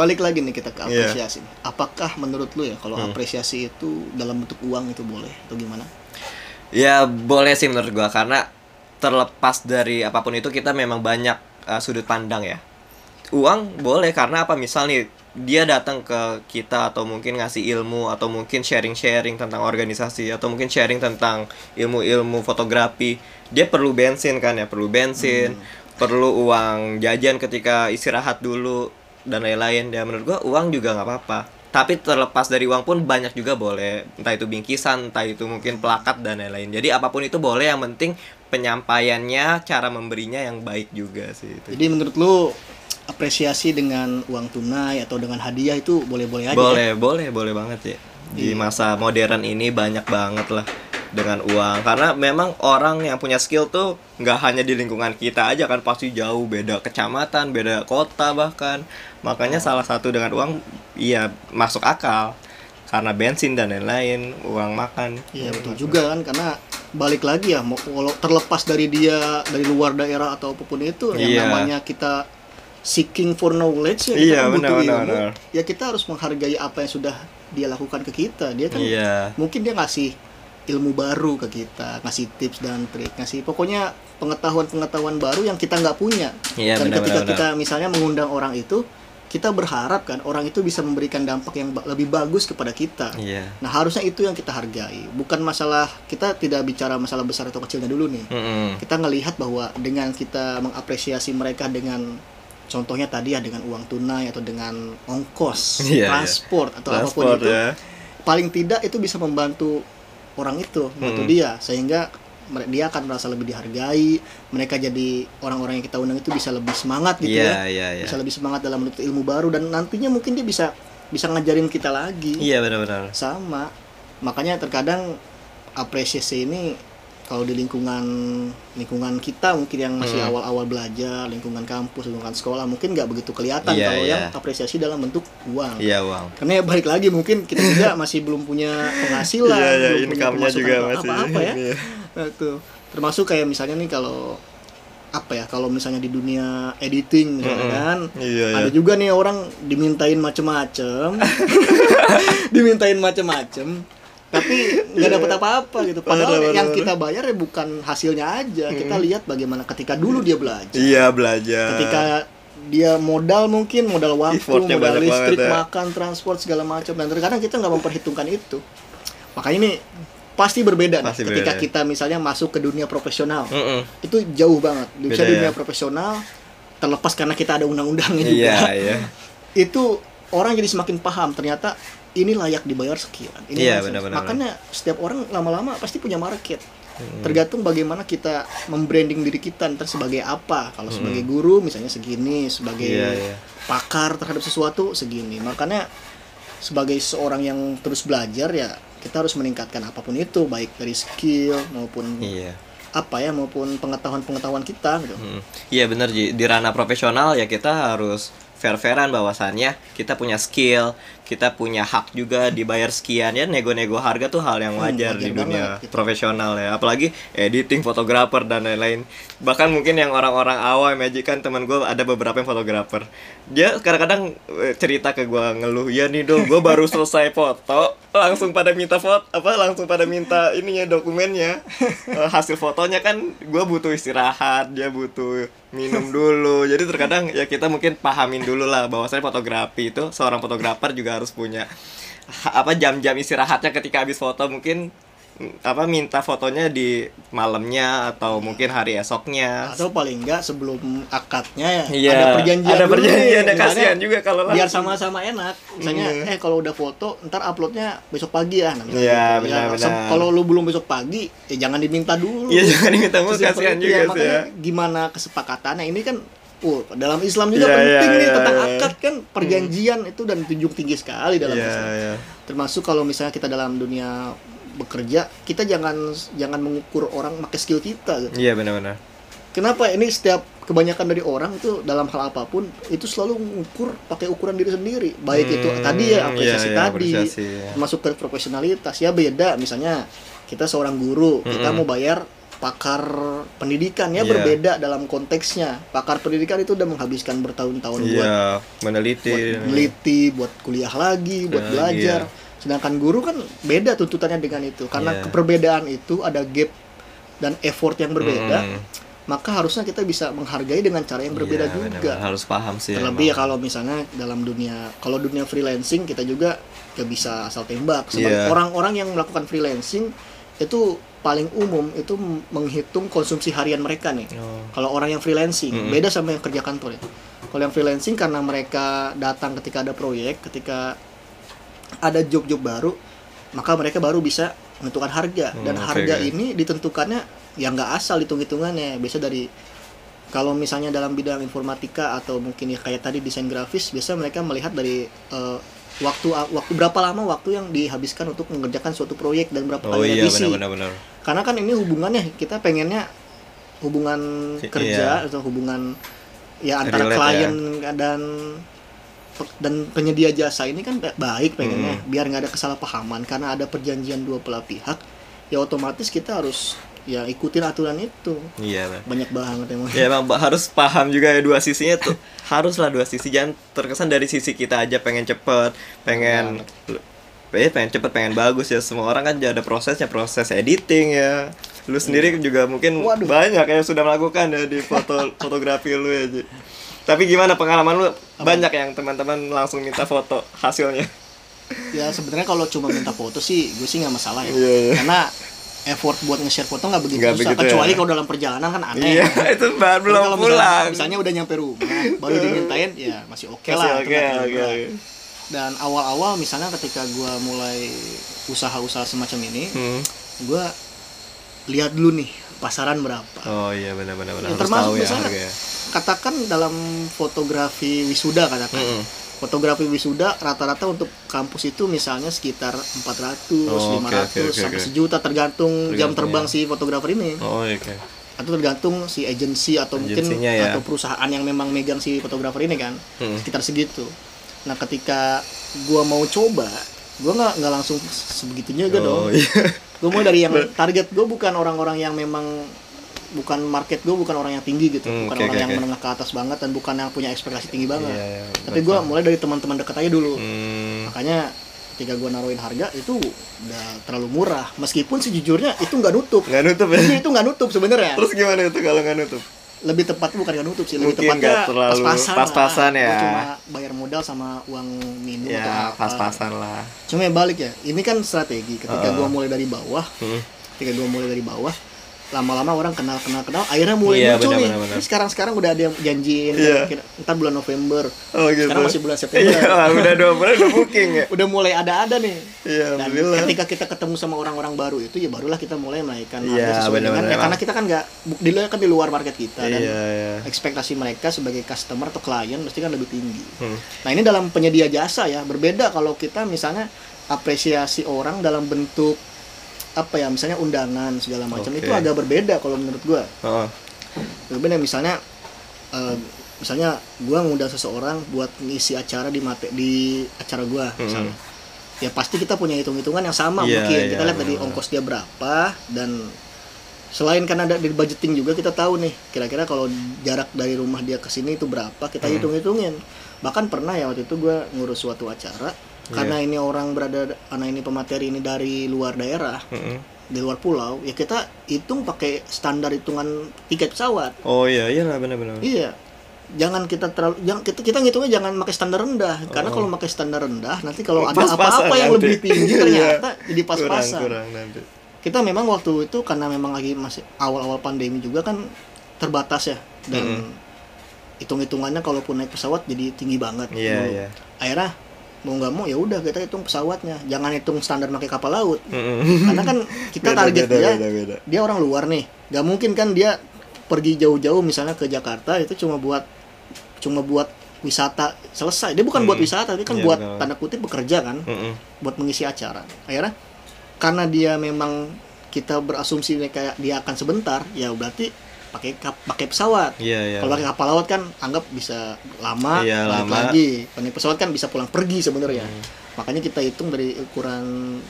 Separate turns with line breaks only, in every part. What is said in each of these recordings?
balik lagi nih kita ke
Iya.
apresiasi. Apakah menurut lu ya kalau
Hmm.
apresiasi itu dalam bentuk uang itu boleh atau gimana?
Ya boleh sih menurut gua karena terlepas dari apa pun itu kita memang banyak uh, sudut pandang ya. Uang boleh karena apa misal nih dia datang ke kita atau mungkin ngasih ilmu atau mungkin sharing-sharing tentang organisasi atau mungkin sharing tentang ilmu-ilmu fotografi. Dia perlu bensin kan ya, perlu bensin, perlu uang jajan ketika istirahat dulu dan lain-lain. Ya menurut gua uang juga nggak apa-apa. Tapi terlepas dari uang pun banyak juga boleh, entah itu bingkisan, entah itu mungkin plakat dan lain-lain. Jadi apa pun itu boleh, yang penting penyampaiannya, cara memberinya yang baik juga sih itu.
Jadi menurut lu apresiasi dengan uang tunai atau dengan hadiah itu boleh-boleh aja. ya?
boleh, boleh, boleh banget ya. Di
Iya.
masa modern ini banyak banget lah dengan uang karena memang orang yang punya skill tuh nggak hanya di lingkungan kita aja kan pasti jauh beda kecamatan beda kota bahkan makanya
Oh.
salah satu dengan uang iya masuk akal karena bensin dan lain-lain uang makan
Iya betul juga kan karena balik lagi ya mau kalau terlepas dari dia dari luar daerah atau apa pun itu yang
Iya.
namanya kita seeking for knowledge ya kita
Iya,
kan butuh
benar, benar,
ilmu
benar.
ya kita harus menghargai apa yang sudah dia lakukan ke kita dia kan
iya
mungkin dia ngasih ilmu baru ke kita ngasih tips dan trik ngasih pokoknya pengetahuan-pengetahuan baru yang kita nggak punya
Iya,
dan
benar,
ketika
benar,
kita misalnya mengundang orang itu kita berharap kan orang itu bisa memberikan dampak yang ba- lebih bagus kepada kita
iya
Nah harusnya itu yang kita hargai, bukan masalah kita tidak bicara masalah besar atau kecilnya dulu nih.
Mm-mm.
Kita ngelihat bahwa dengan kita mengapresiasi mereka dengan contohnya tadi ya dengan uang tunai atau dengan ongkos,
Iya, iya.
transport atau apa pun
Transport
itu,
ya
paling tidak itu bisa membantu orang itu, membantu
Hmm.
dia. Sehingga dia akan merasa lebih dihargai, mereka jadi orang-orang yang kita undang itu bisa lebih semangat gitu
iya
ya,
iya iya.
Bisa lebih semangat dalam menuntut ilmu baru dan nantinya mungkin dia bisa bisa ngajarin kita lagi.
Iya benar-benar.
Sama. Makanya terkadang apresiasi ini kalau di lingkungan lingkungan kita mungkin yang masih
Hmm.
awal-awal belajar lingkungan kampus lingkungan sekolah mungkin nggak begitu kelihatan
Iya,
kalau
iya.
yang apresiasi dalam bentuk uang
iya uang
karena ya balik lagi mungkin kita juga masih belum punya penghasilan
Iya, iya,
belum punya pemasukan
juga masih
apa-apa ya
ini ya.
Nah, termasuk kayak misalnya nih kalau apa ya kalau misalnya di dunia editing misalnya
Mm-mm.
kan
Iya, iya.
ada juga nih orang dimintain macem-macem dimintain macem-macem tapi nggak dapat apa-apa gitu. Padahal
Bener,
yang
bener.
kita bayar ya bukan hasilnya aja. Kita lihat bagaimana ketika dulu dia belajar.
Iya belajar.
Ketika dia modal mungkin modal waktu
Effortnya
modal listrik
banget ya.
makan transport segala macam. Dan terkadang kita nggak memperhitungkan itu. Makanya ini pasti berbeda nih
Pasti
ketika
berbeda.
kita misalnya masuk ke dunia profesional.
Mm-mm.
itu jauh banget. Di
Beda
dunia
ya.
profesional terlepas karena kita ada undang-undangnya juga.
iya iya.
Itu orang jadi semakin paham. Ternyata ini layak dibayar sekian ini
Iya,
layak-
benar-benar.
makanya setiap orang lama-lama pasti punya market
Hmm.
tergantung bagaimana kita membranding diri kita ntar sebagai apa kalau sebagai guru misalnya segini sebagai
Hmm. Iya, iya.
pakar terhadap sesuatu segini makanya sebagai seorang yang terus belajar ya kita harus meningkatkan apa pun itu baik dari skill maupun
iya
apa ya maupun pengetahuan-pengetahuan kita gitu
Mm. Iya bener Ji, di ranah profesional ya kita harus fair-fairan bahwasannya kita punya skill, kita punya hak juga dibayar sekian. Ya nego-nego harga tuh hal yang
Hmm,
wajar
wajar
di dunia
banget, gitu.
profesional ya. Apalagi editing fotografer dan lain-lain. Bahkan mungkin yang orang-orang awam Magic kan teman gue ada beberapa yang fotografer. Dia kadang-kadang eh, cerita ke gue ngeluh ya nih dong gue baru selesai foto. Langsung pada minta foto apa langsung pada minta ininya dokumennya. Eh, hasil fotonya kan gue butuh istirahat dia butuh minum dulu. Jadi terkadang ya kita mungkin pahamin dulu lah bahwasanya fotografi itu seorang fotografer juga harus punya apa jam-jam istirahatnya ketika habis foto mungkin mm, apa minta fotonya di malamnya atau mungkin hari esoknya
atau paling enggak sebelum akadnya ya
Iya,
ada perjanjian
ada
dulu
perjanjian, ya,
Misalnya,
kasihan juga kalau
biar sama-sama enak misalnya
Iya.
eh kalau udah foto ntar uploadnya besok pagi ya nah,
Iya,
gitu.
benar,
se-
benar.
kalau lu belum besok pagi ya jangan diminta dulu
Iya jangan diminta
yang
kasihan juga
ya,
sih
makanya
ya.
gimana kesepakatannya ini kan Oh, dalam Islam juga
Iya,
penting
iya,
nih
iya,
tentang
iya.
akad kan perjanjian itu dan tunjuk tinggi sekali dalam
Iya,
Islam.
iya.
Termasuk kalau misalnya kita dalam dunia bekerja, kita jangan jangan mengukur orang pakai skill kita gitu.
Iya benar-benar.
Kenapa ini setiap kebanyakan dari orang itu dalam hal apa pun itu selalu mengukur pakai ukuran diri sendiri. Baik itu
Hmm,
tadi ya apresiasi
iya, iya,
tadi,
apresiasi.
termasuk ke profesionalitas ya beda. Misalnya kita seorang guru, kita
Mm-mm.
mau bayar pakar pendidikan ya
Iya.
berbeda dalam konteksnya pakar pendidikan itu udah menghabiskan bertahun-tahun buat
Iya,
buat
meneliti.
meneliti buat kuliah lagi buat
Kuliah
belajar
lagi,
sedangkan guru kan beda tuntutannya dengan itu karena
Iya.
keperbedaan itu ada gap dan effort yang berbeda
Mm.
maka harusnya kita bisa menghargai dengan cara yang berbeda
Iya,
juga
benar-benar. Harus paham sih.
terlebih ya kalau misalnya dalam dunia kalau dunia freelancing kita juga gak bisa asal tembak sebagai
Iya.
orang-orang yang melakukan freelancing itu paling umum itu menghitung konsumsi harian mereka nih
Oh.
kalau orang yang freelancing
Mm-mm.
beda sama yang kerja kantor ya kalau yang freelancing karena mereka datang ketika ada proyek ketika ada job-job baru maka mereka baru bisa menentukan harga dan
Hmm, oke,
harga
oke.
ini ditentukannya ya nggak asal hitung-hitungannya biasa dari kalau misalnya dalam bidang informatika atau mungkin ya kayak tadi desain grafis biasa mereka melihat dari eh, waktu waktu berapa lama waktu yang dihabiskan untuk mengerjakan suatu proyek dan berapa
Oh
kali
iya
revisi
benar-benar.
karena kan ini hubungannya kita pengennya hubungan kerja
iya.
atau hubungan ya antara
Relate
klien dan dan penyedia jasa ini kan ba- baik pengennya
Hmm.
biar nggak ada kesalahpahaman karena ada perjanjian dua belah pihak ya otomatis kita harus ya ikutin aturan itu
Iya, Bang.
banyak banget emang
Ya emang harus paham juga ya dua sisinya tuh. Haruslah dua sisi jangan terkesan dari sisi kita aja pengen cepet, pengen eh, pengen cepet, pengen bagus ya. Semua orang kan ada prosesnya, proses editing ya. Lu sendiri juga mungkin
Waduh.
banyak yang sudah melakukan ya di foto fotografi lu ya. Ji. Tapi gimana pengalaman lu? Banyak yang teman-teman langsung minta foto hasilnya.
ya sebenarnya kalau cuma minta foto sih gue sih nggak masalah ya
Iya, iya.
karena effort buat nge-share foto nggak begitu
Nggak
susah
begitu
kecuali
ya.
kalau dalam perjalanan kan aneh
Iya, itu baru belum
kalau misalnya,
pulang.
misalnya udah nyampe rumah baru dimintain ya masih oke
Masih
lah
oke,
terlalu berat.
oke.
dan awal-awal misalnya ketika gua mulai usaha-usaha semacam ini
Hmm.
gua lihat dulu nih pasaran berapa
Oh iya benar-benar benar.
Ya, termasuk
tahu ya
misalnya-
ya.
katakan dalam fotografi wisuda katakan
Mm-mm.
Fotografi wisuda rata-rata untuk kampus itu misalnya sekitar 400,
Oh, oke,
500
oke, oke,
sampai
oke.
sejuta tergantung, jam
Tergantung,
terbang
ya.
si fotografer ini
Oh iya, oke.
atau tergantung si agensi atau mungkin
ya.
atau perusahaan yang memang megang si fotografer ini kan
Hmm.
sekitar segitu nah ketika gua mau coba gua nggak nggak langsung sebegitunya juga
Oh
dong
iya.
gue mau dari yang target gue bukan orang-orang yang memang bukan market gue bukan orang yang tinggi gitu
Hmm,
bukan
oke,
orang
oke,
yang menengah ke atas banget dan bukan yang punya ekspektasi tinggi banget
Iya, iya,
tapi gue mulai dari teman-teman dekat aja dulu
Hmm.
makanya ketika gue naruhin harga itu udah terlalu murah meskipun sejujurnya itu nggak nutup
Nggak nutup ya?
Iya, itu nggak nutup sebenarnya
Terus gimana itu kalau nggak nutup?
lebih tepat bukan nggak nutup sih lebih
Mungkin
tepatnya
terlalu
pas-pasan
pas-pasan
lah.
ya.
Cuma bayar modal sama uang minum atau
Ya, pas-pasan lah.
cuma ya balik ya ini kan strategi ketika
Heeh.
gua mulai dari bawah
Hmm.
ketika gua mulai dari bawah lama-lama orang kenal kenal kenal akhirnya mulai
Iya,
muncul
benar,
nih. Ini sekarang sekarang udah ada yang janjiin
Iya.
kira- ntar bulan November
Oh gitu.
sekarang masih bulan September
Iya, wah, udah dua bulan udah booking ya.
udah mulai ada-ada nih
Iya,
dan
alhamdulillah.
ketika kita ketemu sama orang-orang baru itu ya barulah kita mulai menaikkan
Iya,
harga sesuai dengan
benar-benar.
ya, karena kita kan nggak di luar kan di luar market kita dan
Iya, iya.
ekspektasi mereka sebagai customer atau klien mesti kan lebih tinggi.
Hmm.
Nah ini dalam penyedia jasa ya berbeda kalau kita misalnya apresiasi orang dalam bentuk apa ya misalnya undangan segala macam
Oke.
itu agak berbeda kalau menurut gua.
Oh,
Berbeda misalnya eh, misalnya gua ngundang seseorang buat ngisi acara di mate di acara gua
Hmm.
misalnya. Ya pasti kita punya hitung-hitungan yang sama
Iya,
mungkin.
iya,
kita lihat dari
benar-benar.
ongkos dia berapa dan selain karena ada di budgeting juga kita tahu nih kira-kira kalau jarak dari rumah dia ke sini itu berapa kita
Hmm.
hitung-hitungin bahkan pernah ya waktu itu gue ngurus suatu acara karena
Iya.
ini orang berada karena ini pemateri ini dari luar daerah
mm-mm.
di luar pulau ya kita hitung pakai standar hitungan tiket pesawat
oh iya, iya benar-benar.
iya jangan kita terlalu jangan kita kita ngitungnya jangan pakai standar rendah karena
Oh.
kalau pakai standar rendah nanti kalau ada apa-apa yang
nanti.
lebih tinggi
Iya.
ternyata jadi pas-pasan
kurang nanti.
kita memang waktu itu karena memang lagi masih awal-awal pandemi juga kan terbatas ya dan hitung-hitungannya kalaupun naik pesawat jadi tinggi banget dulu.
iya.
akhirnya mau nggak mau ya udah kita hitung pesawatnya jangan hitung standar pakai kapal laut
Mm-mm.
karena kan kita
Beda,
target
beda,
dia
beda, beda.
dia orang luar nih nggak mungkin kan dia pergi jauh-jauh misalnya ke Jakarta itu cuma buat cuma buat wisata selesai dia bukan
Hmm.
buat wisata tapi kan
Iya,
buat
betul.
tanda kutip bekerja kan
Mm-mm.
buat mengisi acara akhirnya karena dia memang kita berasumsi kayak dia akan sebentar ya berarti pakai kap- pakai pesawat
Iya, iya.
kalau pakai kapal laut kan anggap bisa lama balik
lama.
lagi kalau pesawat kan bisa pulang pergi sebenarnya
Hmm.
makanya kita hitung dari ukuran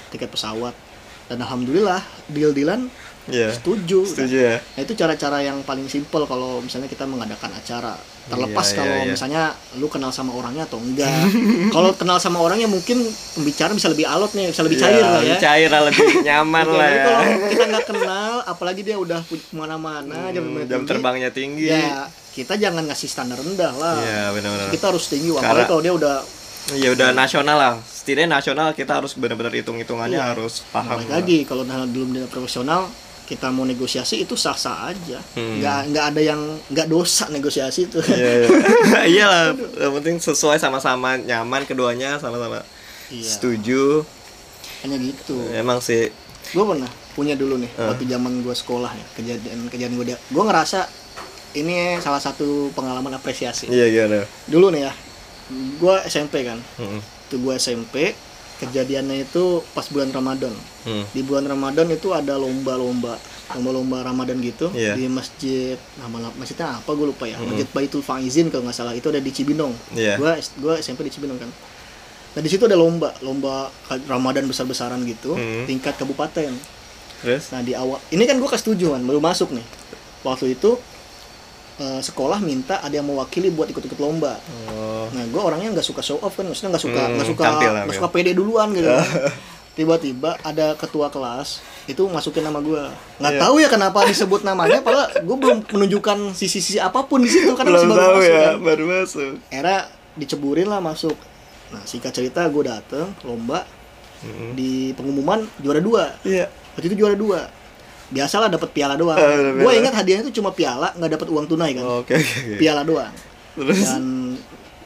tiket pesawat dan alhamdulillah deal dealan
Iya.
setuju
Setuju ya.
Nah, itu cara-cara yang paling simpel kalau misalnya kita mengadakan acara. Terlepas
Iya, iya,
kalau
iya.
misalnya lu kenal sama orangnya atau enggak. kalau kenal sama orangnya mungkin pembicaraan bisa lebih alot nih, bisa lebih cair
Iya,
lah ya.
Cair lah, lebih nyaman lah ya.
kalau kita nggak kenal, apalagi dia udah ke mana-mana, jam,
Hmm, jam
tinggi,
terbangnya tinggi.
Ya, kita jangan ngasih standar rendah lah.
Iya, benar-benar.
Kita harus tinggi,
Karena-
apalagi kalau dia udah
Ya udah nasional lah. Setidaknya nasional kita harus benar-benar hitung-hitungannya
Iya.
harus paham.
lagi kalau belum dia profesional kita mau negosiasi itu sah-sah aja
Hmm.
nggak nggak ada yang nggak dosa negosiasi itu
Iya, iya. Iyalah, yang penting sesuai sama-sama nyaman keduanya sama-sama
Iya.
setuju.
hanya gitu
Emang sih
gue pernah punya dulu nih
Eh.
waktu zaman gue sekolah ya kejadian kejadian gue dia gue ngerasa ini salah satu pengalaman apresiasi
iya gimana?
dulu nih ya gue SMP kan
Hmm.
itu gue SMP kejadiannya itu pas bulan Ramadan
Hmm.
di bulan Ramadan itu ada lomba-lomba lomba-lomba Ramadan gitu
Iya.
di masjid nama masjidnya apa gue lupa ya
Mm-mm.
masjid Baitul Faizin kalau nggak salah itu ada di Cibinong
Iya.
gue gue SMP di Cibinong kan nah di situ ada lomba lomba Ramadan besar-besaran gitu
Mm.
tingkat kabupaten
Terus?
nah di awal ini kan gue kelas 7 kan baru masuk nih waktu itu eh, sekolah minta ada yang mewakili buat ikut-ikut lomba
Oh.
Nah, gue orangnya nggak suka show off kan, maksudnya nggak suka
Hmm,
nggak suka
tampil lah,
nggak suka pede duluan gitu. Tiba-tiba ada ketua kelas itu masukin nama gue. Nggak
Iya.
tahu ya kenapa disebut namanya, padahal gue belum menunjukkan sisi-sisi apa pun di situ karena
Belum
masih baru
tahu
masuk
ya,
kan.
baru masuk.
Era diceburin lah masuk. Nah, singkat cerita gue dateng lomba
Hmm.
di pengumuman juara dua.
Iya.
Waktu itu juara dua. Biasalah dapat piala doang.
Ah, dapat
gue ingat hadiahnya itu cuma piala, nggak dapat uang tunai kan.
Oke oke oke.
Piala doang.
Terus?
dan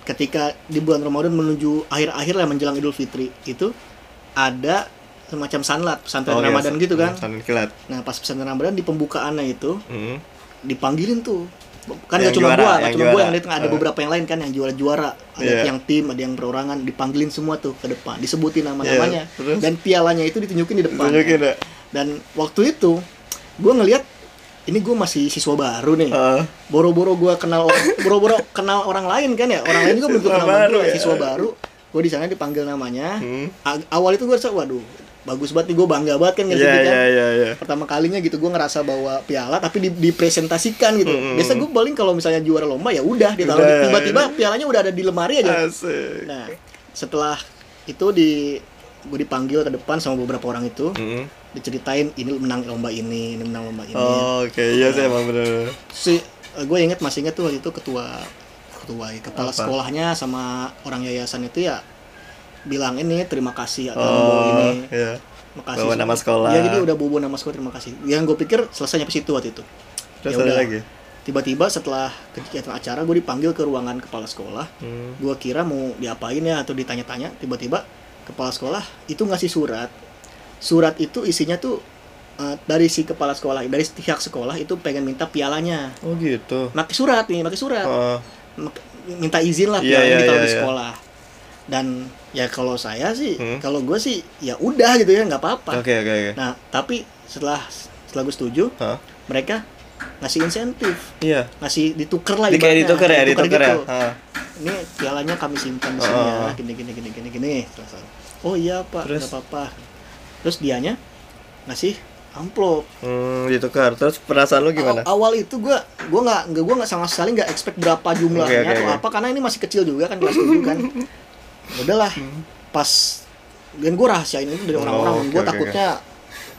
ketika di bulan Ramadan menuju akhir-akhir lah menjelang Idul Fitri itu ada semacam sanlat pesantren
Oh, iya,
Ramadan gitu kan
Pesantren kilat.
nah pas pesantren Ramadan di pembukaannya itu
Hmm.
dipanggilin tuh kan
Yang
gak cuma
juara,
gua, gak cuma gua yang datang ada
Eh.
beberapa yang lain kan yang juara-juara, ada
Iya.
yang tim, ada yang perorangan, dipanggilin semua tuh ke depan, disebutin nama-namanya,
Iya, terus?
dan pialanya itu ditunjukin di depan.
Tunjukin ya.
Dan waktu itu gua ngelihat ini gue masih siswa baru nih,
Ah.
boro-boro gua kenal boro-boro kenal orang lain kan ya, orang lain juga bentuk nama
baru
gue,
ya.
siswa baru, gue di sana dipanggil namanya,
Hmm.
Awal itu gue rasa waduh bagus banget nih gue bangga banget kan ngasih
iya iya iya.
pertama kalinya gitu gue ngerasa bawa piala tapi di- dipresentasikan gitu
Mm-mm.
biasa gue paling kalau misalnya juara lomba ya udah ditaruh di- tiba-tiba
ya.
pialanya udah ada di lemari aja
Asik.
nah setelah itu di gue dipanggil ke depan sama beberapa orang itu
Hmm.
Diceritain ini menang lomba ini ini menang lomba ini
Oh, Oke, iya sih emang bener.
si gue inget masih inget tuh waktu itu ketua ketua kepala
Apa?
sekolahnya sama orang yayasan itu ya bilang ini terima kasih atau
Oh,
ini
iya.
makasih
Bawa nama sekolah.
ya jadi udah bobo nama sekolah terima kasih yang gue pikir selesai nyampe situ waktu itu
Terus
Ya udah.
lagi.
tiba-tiba setelah kegiatan acara gue dipanggil ke ruangan kepala sekolah
Hmm.
gue kira mau diapain ya atau ditanya-tanya tiba-tiba kepala sekolah itu ngasih surat surat itu isinya tuh eh, dari si kepala sekolah dari pihak sekolah itu pengen minta pialanya
Oh gitu.
pakai surat nih pakai surat Mak- minta izin lah
Iya,
pialanya ditaruh
iya,
di
iya.
sekolah dan ya kalau saya sih
Hmm.
kalau gue sih ya udah gitu ya nggak apa-apa
Oke oke oke.
Nah, tapi setelah setelah gue setuju,
Hah?
mereka ngasih insentif,
Iya.
ngasih ditukar lah ibaratnya,
ditukar ya,
ditukar
ditukar ya.
gitu.
Ah.
Ini pialanya kami simpan di sini
Oh,
ya,
oh, oh.
gini gini gini gini gini. Oh iya pak, nggak apa-apa. Terus dianya ngasih amplop.
Hmm, ditukar. Terus perasaan lu gimana?
Aw- awal itu gua gua nggak nggak gua nggak sama sekali nggak expect berapa jumlahnya
Oke, oke,
atau
oke.
apa karena ini masih kecil juga kan kelas 7 kan. Udahlah. Pas dan gua rahasiain itu dari
Hmm. Oh,
orang-orang.
oke,
gua
oke,
takutnya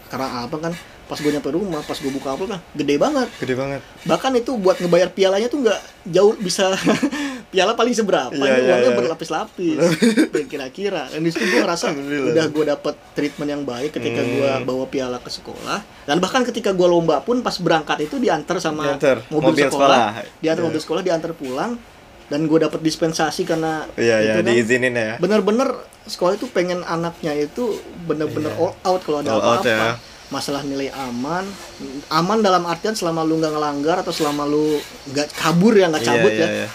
karena apa kan pas gue nyampe rumah pas gue buka amplop nah gede banget
Gede banget.
bahkan itu buat ngebayar pialanya tuh nggak jauh bisa piala paling seberapa ini
iya,
uangnya
iya.
berlapis-lapis kira-kira dan di situ gue ngerasa udah gue dapet treatment yang baik ketika
Hmm.
gue bawa piala ke sekolah dan bahkan ketika gue lomba pun pas berangkat itu diantar sama
Diantar,
mobil,
mobil
sekolah,
sekolah.
diantar
Iya.
mobil sekolah diantar pulang dan gue dapet dispensasi karena
Iya iya
itu kan
diizinin ya.
bener-bener sekolah itu pengen anaknya itu bener-bener
Iya.
all out kalau ada apa-apa
ya.
masalah nilai aman aman dalam artian selama lu nggak ngelanggar atau selama lu nggak kabur ya nggak
Iya,
cabut
iya,
ya
iya.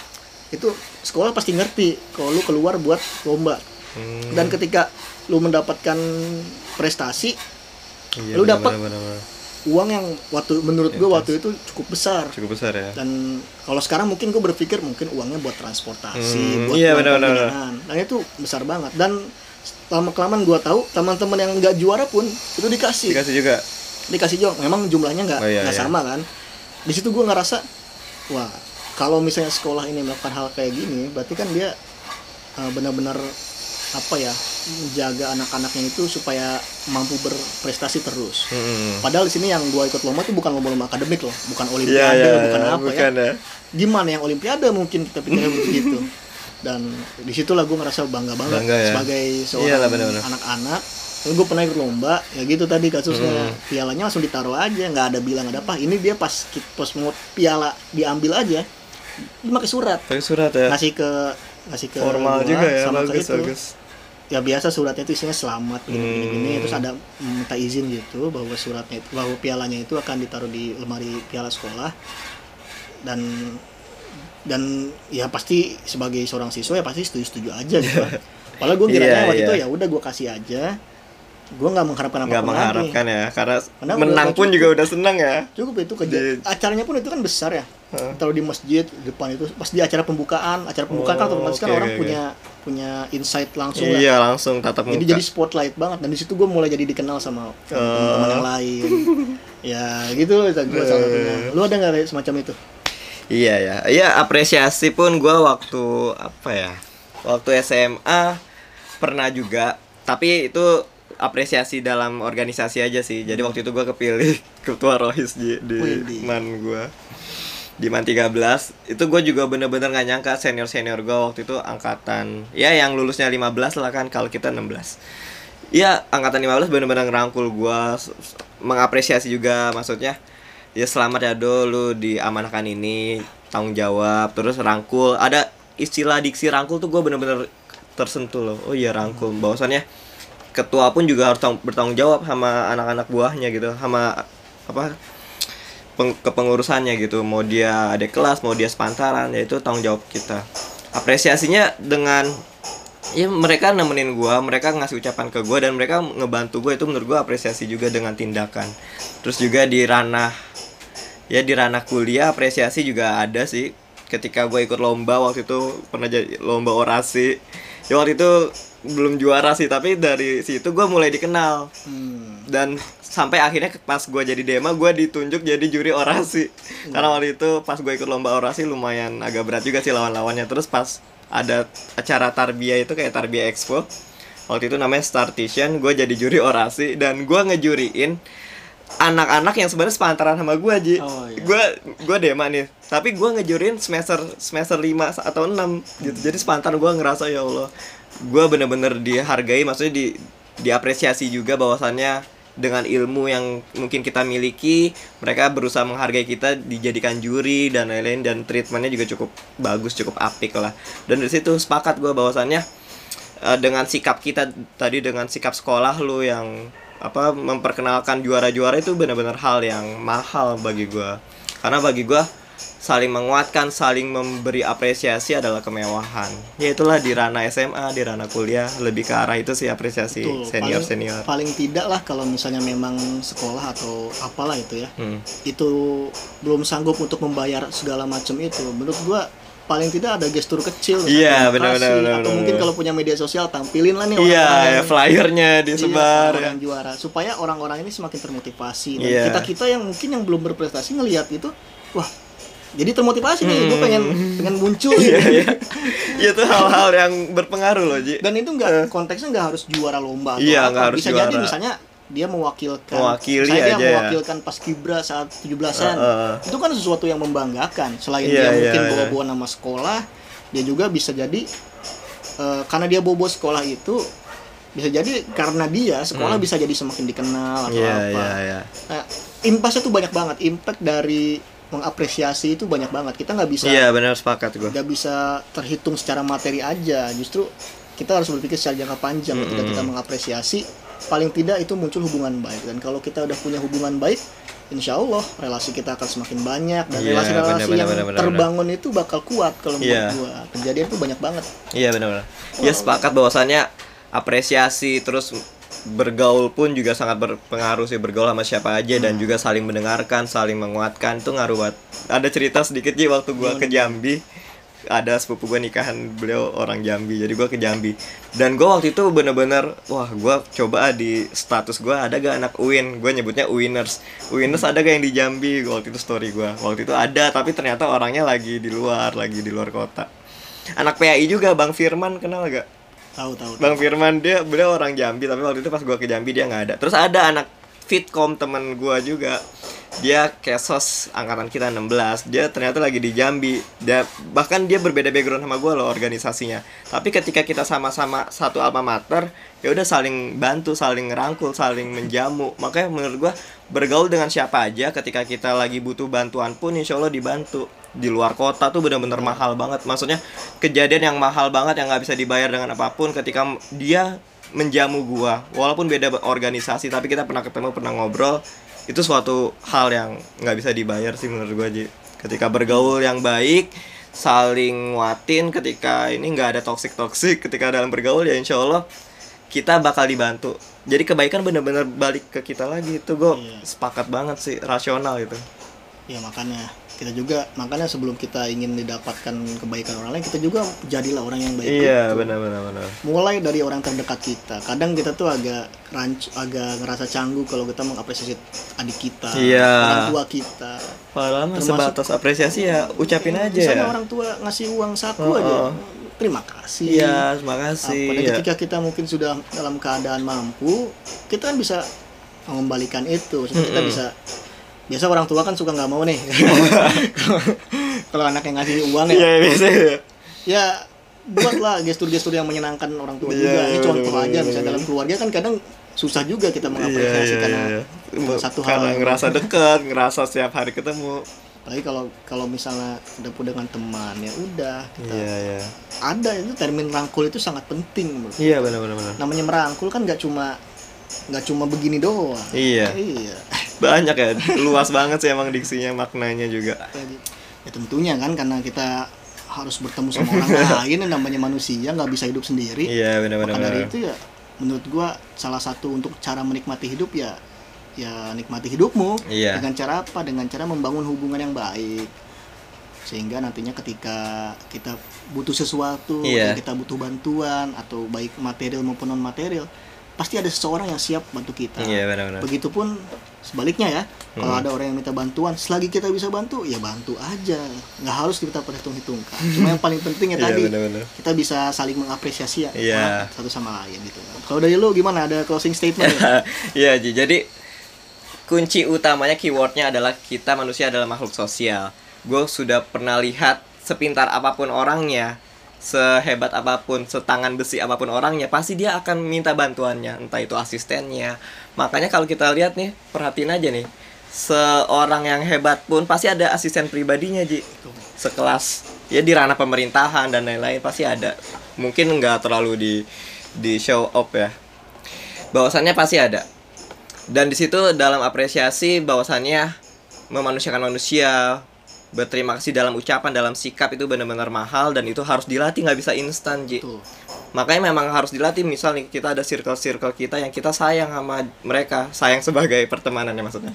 Itu sekolah pasti ngerti kalau lu keluar buat lomba
Hmm.
dan ketika lu mendapatkan prestasi
Iya,
lu
benar.
uang yang waktu menurut gue
Iya,
waktu itu cukup besar
cukup besar ya.
dan kalau sekarang mungkin gue berpikir mungkin uangnya buat transportasi
Hmm,
buat
iya,
pembinaan. dan itu besar banget dan lama kelamaan gue tahu teman-teman yang nggak juara pun itu dikasih
Dikasih juga.
dikasih juga memang jumlahnya nggak
Oh, iya, iya.
sama kan di situ gue ngerasa wah kalau misalnya sekolah ini melakukan hal kayak gini berarti kan dia uh, benar-benar apa ya menjaga anak-anaknya itu supaya mampu berprestasi terus
Hmm.
padahal di sini yang gue ikut lomba itu bukan lomba-lomba akademik loh bukan
Iya,
olimpiade
iya,
bukan
iya,
apa
bukan
ya
ya.
gimana yang olimpiade mungkin kita pikirnya begitu dan di situlah gue ngerasa bangga banget
Bangga ya.
sebagai seorang anak-anak gue pernah ikut lomba ya gitu tadi kasusnya
Hmm.
pialanya langsung ditaruh aja nggak ada bilang ada apa ini dia pas pas mau piala diambil aja pakai surat
Pakai surat ya.
ngasih ke ngasih ke
Formal
gua
juga ya,
sama ke
bagus
itu.
bagus.
ya biasa suratnya itu isinya selamat gini, gini, gini.
Hmm.
terus ada minta izin gitu bahwa suratnya itu bahwa pialanya itu akan ditaruh di lemari piala sekolah dan dan ya pasti sebagai seorang siswa ya pasti setuju setuju aja gitu Padahal gue kiranya
Iya,
waktu itu
iya.
ya udah gue kasih aja gue nggak mengharapkan apa
Nggak mengharapkan ya, karena
Karena
menang
udah
pun
cukup.
juga udah senang ya.
cukup itu kerja
Di-
acaranya pun itu kan besar ya
Heeh.
taruh di masjid depan itu pas di acara pembukaan acara pembukaan kan
Oh,
otomatis kan
oke,
orang
oke,
punya punya insight langsung lah.
Iya, langsung tatap muka.
jadi jadi spotlight banget dan di situ gue mulai jadi dikenal sama
Oh.
teman yang lain. Ya gitu itu gue salah satunya. Lu ada nggak kayak semacam itu?
Iya ya, iya apresiasi pun gue waktu apa ya, waktu SMA pernah juga, tapi itu apresiasi dalam organisasi aja sih. Jadi waktu itu gue kepilih ketua rohis di di man gue di man 13 itu gue juga bener-bener gak nyangka senior senior gue waktu itu angkatan ya yang lulusnya 15 lah kan kalau kita 16 Iya angkatan 15 bener-bener ngerangkul gue mengapresiasi juga maksudnya ya selamat ya do lu diamanahkan ini tanggung jawab terus rangkul ada istilah diksi rangkul tuh gue bener-bener tersentuh loh. Oh iya rangkul bahwasannya ketua pun juga harus tang- bertanggung jawab sama anak-anak buahnya gitu sama apa peng- kepengurusannya gitu. Mau dia ada kelas mau dia sepantaran ya itu tanggung jawab kita. Apresiasinya dengan ya mereka nemenin gua mereka ngasih ucapan ke gua dan mereka ngebantu gua itu menurut gua apresiasi juga dengan tindakan. Terus juga di ranah ya di ranah kuliah apresiasi juga ada sih. Ketika gue ikut lomba waktu itu pernah jadi lomba orasi ya waktu itu belum juara sih tapi dari situ gue mulai dikenal.
Hmm.
dan sampai akhirnya pas gue jadi dema gue ditunjuk jadi juri orasi. Karena waktu itu pas gue ikut lomba orasi lumayan agak berat juga sih lawan-lawannya. Terus pas ada acara tarbiyah itu kayak tarbiyah expo waktu itu namanya Startition gue jadi juri orasi. Dan gue ngejuriin anak-anak yang sebenarnya sepantaran sama gue Ji.
Oh, iya.
gue gue dema nih. Tapi gue ngejuriin semester semester 5 atau 6 gitu. Jadi sepantaran gue ngerasa ya Allah gue bener-bener dihargai maksudnya di diapresiasi juga bahwasannya dengan ilmu yang mungkin kita miliki mereka berusaha menghargai kita dijadikan juri dan lain-lain dan treatmentnya juga cukup bagus cukup apik lah. Dan dari situ sepakat gue bahwasannya eh, dengan sikap kita tadi dengan sikap sekolah lu yang apa memperkenalkan juara-juara itu benar-benar hal yang mahal bagi gua. Karena bagi gua saling menguatkan saling memberi apresiasi adalah kemewahan. Ya itulah di ranah SMA di ranah kuliah lebih ke arah itu sih apresiasi
Betul.
senior
paling,
senior.
paling tidak lah kalau misalnya memang sekolah atau apalah itu ya.
Hmm.
itu belum sanggup untuk membayar segala macam itu. Menurut gua paling tidak ada gestur kecil
Iya, benar, benar,
atau mungkin kalau punya media sosial tampilin lah nih
iya
orang-orang
ya
yang-
flyernya
Iya,
disebar
orang
ya.
juara supaya orang-orang ini semakin termotivasi dan
Iya.
kita kita yang mungkin yang belum berprestasi ngelihat itu wah jadi termotivasi nih gue pengen pengen muncul
Hmm. iya
nih.
iya itu hal-hal yang berpengaruh loh Ji
dan itu enggak konteksnya nggak harus juara lomba atau
Eh. Iya,
apa
nggak harus
bisa jadi
juara.
misalnya dia mewakilkan
Mewakili
dia
aja ya.
mewakilkan pas kibra saat 17-an
Heeh.
itu kan sesuatu yang membanggakan selain dia
Iya,
mungkin
iya.
bawa-bawa nama sekolah dia juga bisa jadi eh, karena dia bawa-bawa sekolah itu bisa jadi karena dia sekolah bisa jadi semakin dikenal atau
Hmm. iya
apa
iya iya
Nah, impasnya tuh banyak banget. Impact dari mengapresiasi itu banyak banget. Kita nggak bisa
iya benar sepakat gua
nggak bisa terhitung secara materi aja. Justru kita harus berpikir secara jangka panjang ketika kita mengapresiasi. Paling tidak itu muncul hubungan baik. Dan kalau kita udah punya hubungan baik, insya Allah relasi kita akan semakin banyak dan
Iya,
relasi-relasi yang
benar, benar,
terbangun itu bakal kuat kalau menurut
Iya.
gua. Kejadian itu banyak banget.
Iya benar-benar. Ya sepakat bahwasannya apresiasi terus bergaul pun juga sangat berpengaruh sih bergaul sama siapa aja dan juga saling mendengarkan, saling menguatkan itu ngaruh banget. Ada cerita sedikit sih waktu gua ke Jambi. Ada sepupu gue nikahan beliau orang Jambi jadi gue ke Jambi. Dan gue waktu itu bener-bener wah gue coba di status gue ada gak anak Uin? Gue nyebutnya Uiners. Uiners ada gak yang di Jambi? Waktu itu story gue waktu itu ada tapi ternyata orangnya lagi di luar lagi di luar kota. Anak PAI juga Bang Firman kenal gak?
Tahu tahu
Bang Firman dia beliau orang Jambi tapi waktu itu pas gue ke Jambi dia nggak ada. Terus ada anak Fitcom temen gue juga dia kesos angkatan kita 16 dia ternyata lagi di Jambi. Dia bahkan dia berbeda background sama gue loh organisasinya. Tapi ketika kita sama-sama satu alma mater ya udah saling bantu saling ngerangkul saling menjamu. Makanya menurut gue bergaul dengan siapa aja ketika kita lagi butuh bantuan pun insya Allah dibantu. Di luar kota tuh bener-bener mahal banget. Maksudnya kejadian yang mahal banget yang nggak bisa dibayar dengan apa pun ketika dia menjamu gua. Walaupun beda organisasi tapi kita pernah ketemu pernah ngobrol itu suatu hal yang nggak bisa dibayar sih menurut gua Ji. Ketika bergaul yang baik saling nguatin ketika ini nggak ada toxic toxic ketika dalam bergaul ya insya Allah kita bakal dibantu. Jadi kebaikan bener-bener balik ke kita lagi itu gue
Iya.
sepakat banget sih rasional itu.
Ya makanya kita juga makanya sebelum kita ingin mendapatkan kebaikan orang lain kita juga jadilah orang yang baik
iya
itu.
benar-benar benar
mulai dari orang terdekat kita kadang kita tuh agak rancu agak ngerasa canggung kalau kita mengapresiasi adik kita
Iya.
orang tua kita
Padahal
Termasuk-
sebatas apresiasi ya ucapin aja
misalnya
ya.
orang tua ngasih uang saku
Oh,
aja
oh.
terima kasih
Iya, terima kasih.
Apa, dan
Iya.
ketika kita mungkin sudah dalam keadaan mampu kita kan bisa mengembalikan itu Maksudnya kita
Mm-mm.
bisa biasa orang tua kan suka nggak mau nih kalau anak yang ngasih uang ya
Iya, biasanya.
ya buatlah gestur-gestur yang menyenangkan orang tua
Iya,
juga ini
iya,
contoh
bener,
aja
bener,
misalnya
bener.
dalam keluarga kan kadang susah juga kita mengapresiasi
Iya,
karena
iya, iya.
satu hal
karena
yang-
ngerasa dekat, ngerasa setiap hari ketemu.
apalagi kalau kalau misalnya ketemu dengan teman ya udah kita
Iya, iya.
ada itu termin rangkul itu sangat penting menurut
Iya, benar benar benar.
namanya merangkul kan nggak cuma nggak cuma begini doang
Iya.
iya
Banyak ya, luas banget sih emang diksinya maknanya juga.
ya tentunya kan karena kita harus bertemu sama orang lain yang namanya manusia nggak bisa hidup sendiri
Iya, benar benar
maka dari itu ya menurut gua salah satu untuk cara menikmati hidup ya ya nikmati hidupmu
Iya.
dengan cara apa dengan cara membangun hubungan yang baik sehingga nantinya ketika kita butuh sesuatu
Iya.
atau kita butuh bantuan atau baik material maupun non material pasti ada seseorang yang siap bantu kita
Iya, benar benar.
begitupun sebaliknya ya kalau
Hmm.
ada orang yang minta bantuan selagi kita bisa bantu ya bantu aja nggak harus kita perhitung-hitungkan cuma yang paling penting ya
Iya,
tadi
benar benar.
kita bisa saling mengapresiasi ya orang satu sama lain gitu kalau dari lu gimana ada closing statement ya?
Iya, Ji. Jadi kunci utamanya keywordnya adalah kita manusia adalah makhluk sosial. Gue sudah pernah lihat sepintar apa pun orangnya, sehebat apa pun, setangan besi apa pun orangnya, pasti dia akan minta bantuannya, entah itu asistennya. Makanya kalau kita lihat nih, perhatiin aja nih, seorang yang hebat pun pasti ada asisten pribadinya, Ji. Sekelas ya di ranah pemerintahan dan lain-lain pasti ada. Mungkin nggak terlalu di di show up ya. Bahwasannya pasti ada dan di situ dalam apresiasi bahwasannya memanusiakan manusia berterima kasih dalam ucapan dalam sikap itu benar-benar mahal dan itu harus dilatih nggak bisa instan Ji. Makanya memang harus dilatih misal nih kita ada circle-circle kita yang kita sayang sama mereka sayang sebagai pertemanan ya maksudnya.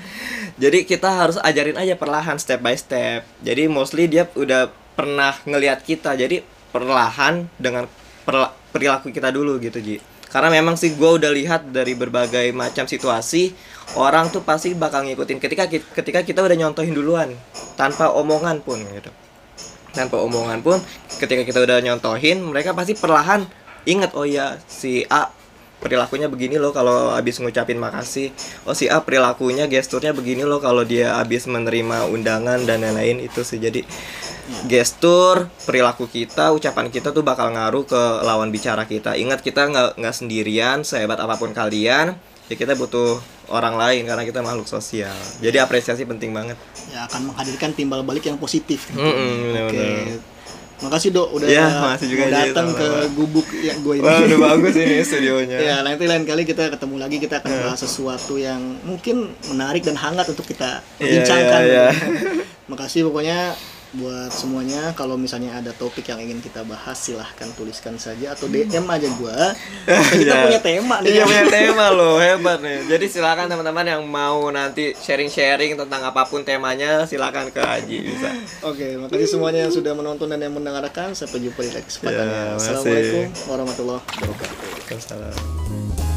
Jadi kita harus ajarin aja perlahan step by step. Jadi mostly dia udah pernah ngelihat kita jadi perlahan dengan perla- perilaku kita dulu gitu Ji karena memang sih gue udah lihat dari berbagai macam situasi orang tuh pasti bakal ngikutin. Ketika ketika kita udah nyontohin duluan tanpa omongan pun gitu. Tanpa omongan pun ketika kita udah nyontohin mereka pasti perlahan inget oh ya si A perilakunya begini loh kalau habis ngucapin makasih. Oh si A perilakunya gesturnya begini loh kalau dia habis menerima undangan dan lain-lain itu sih. Jadi gestur perilaku kita ucapan kita tuh bakal ngaruh ke lawan bicara kita. Ingat kita nggak nggak sendirian sehebat apa pun kalian ya kita butuh orang lain karena kita makhluk sosial. Jadi apresiasi penting banget.
Ya akan menghadirkan timbal balik yang positif
Mm-mm, bener-bener.
oke. Makasih dok udah
Iya, makasih juga,
datang ke gubuk yang gue ini.
Wah udah bagus ini studionya.
Ya nanti lain kali kita ketemu lagi kita akan bahas sesuatu yang mungkin menarik dan hangat untuk kita
Iya,
bincangkan.
iya, iya.
makasih pokoknya buat semuanya kalau misalnya ada topik yang ingin kita bahas silahkan tuliskan saja atau DM aja gua kita
Iya.
punya tema nih
Iya
ya.
punya tema loh hebat nih. Jadi silakan teman-teman yang mau nanti sharing-sharing tentang apa pun temanya silakan ke Haji bisa.
Oke, makasih semuanya yang sudah menonton dan yang mendengarkan. Sampai jumpa di kesempatan.
Ya, makasih.
Assalamualaikum warahmatullahi wabarakatuh.
Waalaikumsalam.